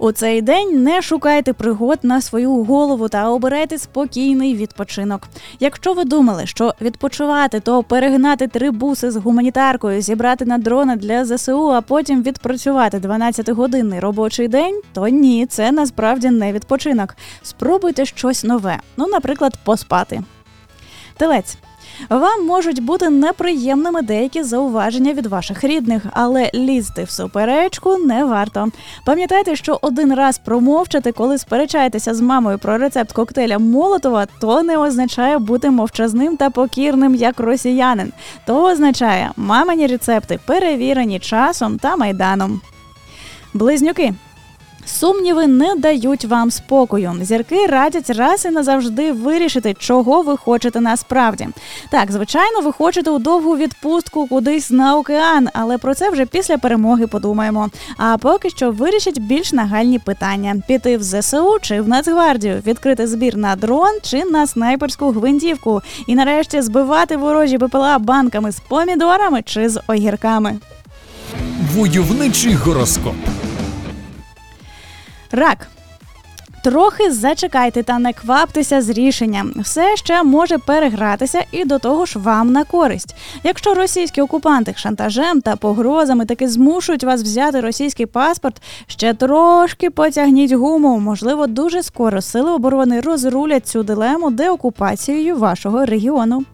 У цей день не шукайте пригод на свою голову та обирайте спокійний відпочинок. Якщо ви думали, що відпочивати, то перегнати три буси з гуманітаркою, зібрати на дрона для ЗСУ, а потім відпрацювати 12-годинний робочий день, то ні, це насправді не відпочинок. Спробуйте щось нове, ну, наприклад, поспати. Телець. Вам можуть бути неприємними деякі зауваження від ваших рідних, але лізти в суперечку не варто. Пам'ятайте, що один раз промовчати, коли сперечаєтеся з мамою про рецепт коктейля Молотова, то не означає бути мовчазним та покірним як росіянин. То означає, мамині рецепти перевірені часом та майданом. Близнюки. Сумніви не дають вам спокою. Зірки радять раз і назавжди вирішити, чого ви хочете насправді. Так, звичайно, ви хочете у довгу відпустку кудись на океан, але про це вже після перемоги подумаємо. А поки що вирішіть більш нагальні питання: піти в ЗСУ чи в Нацгвардію, відкрити збір на дрон чи на снайперську гвинтівку, і нарешті збивати ворожі БПЛА банками з помідорами чи з огірками. Войовничий гороскоп. Рак. Трохи зачекайте та не кваптеся з рішенням. Все ще може перегратися і до того ж вам на користь. Якщо російські окупанти шантажем та погрозами таки змушують вас взяти російський паспорт, ще трошки потягніть гуму. Можливо, дуже скоро сили оборони розрулять цю дилему деокупацією вашого регіону.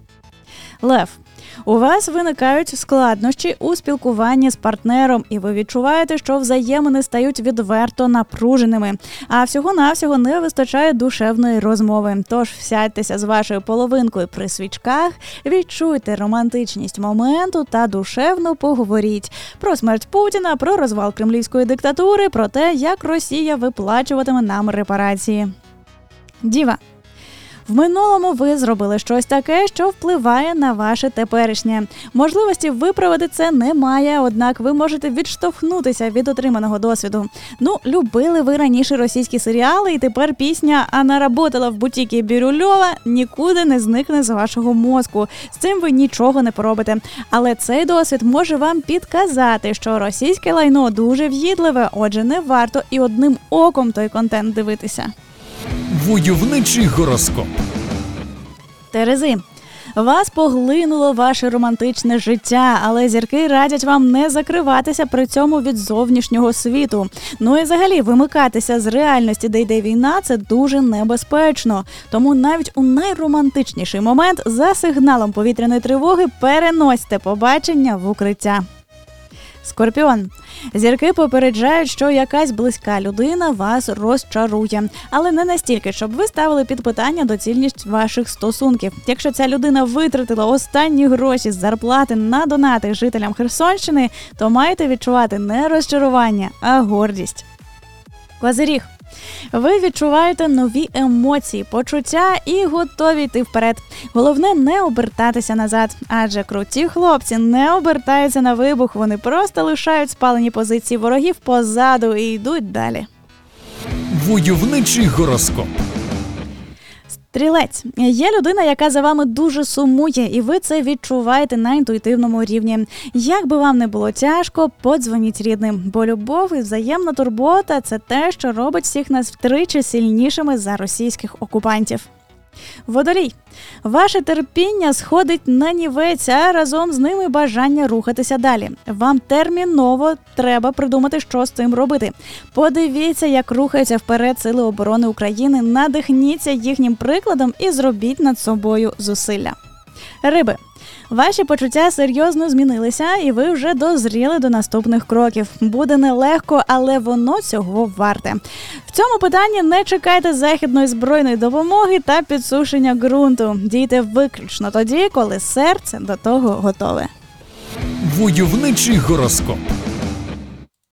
Лев. У вас виникають складнощі у спілкуванні з партнером, і ви відчуваєте, що взаємини стають відверто напруженими. А всього-навсього не вистачає душевної розмови. Тож сядьтеся з вашою половинкою при свічках, відчуйте романтичність моменту та душевно поговоріть про смерть Путіна, про розвал кремлівської диктатури, про те, як Росія виплачуватиме нам репарації. Діва. В минулому ви зробили щось таке, що впливає на ваше теперішнє. Можливості виправити це немає, однак ви можете відштовхнутися від отриманого досвіду. Ну, любили ви раніше російські серіали, і тепер пісня А наработала в бутікі Бірюльова нікуди не зникне з вашого мозку. З цим ви нічого не поробите. Але цей досвід може вам підказати, що російське лайно дуже в'їдливе, отже, не варто і одним оком той контент дивитися. Войовничий гороскоп. Терези. Вас поглинуло ваше романтичне життя, але зірки радять вам не закриватися при цьому від зовнішнього світу. Ну і взагалі вимикатися з реальності, де йде війна, це дуже небезпечно. Тому навіть у найромантичніший момент за сигналом повітряної тривоги переносьте побачення в укриття. Скорпіон. Зірки попереджають, що якась близька людина вас розчарує, але не настільки, щоб ви ставили під питання доцільність ваших стосунків. Якщо ця людина витратила останні гроші з зарплати на донати жителям Херсонщини, то маєте відчувати не розчарування, а гордість. Козиріг. Ви відчуваєте нові емоції, почуття і готові йти вперед. Головне не обертатися назад, адже круті хлопці не обертаються на вибух. Вони просто лишають спалені позиції ворогів позаду і йдуть далі. Войовничий гороскоп. Стрілець є людина, яка за вами дуже сумує, і ви це відчуваєте на інтуїтивному рівні. Як би вам не було тяжко, подзвоніть рідним, бо любов і взаємна турбота це те, що робить всіх нас втричі сильнішими за російських окупантів. Водолій, ваше терпіння сходить на нівець, а разом з ними бажання рухатися далі. Вам терміново треба придумати, що з цим робити. Подивіться, як рухаються вперед сили оборони України, надихніться їхнім прикладом і зробіть над собою зусилля. Риби. Ваші почуття серйозно змінилися, і ви вже дозріли до наступних кроків. Буде нелегко, але воно цього варте. В цьому питанні не чекайте західної збройної допомоги та підсушення ґрунту. Дійте виключно тоді, коли серце до того готове. Войовничий гороскоп.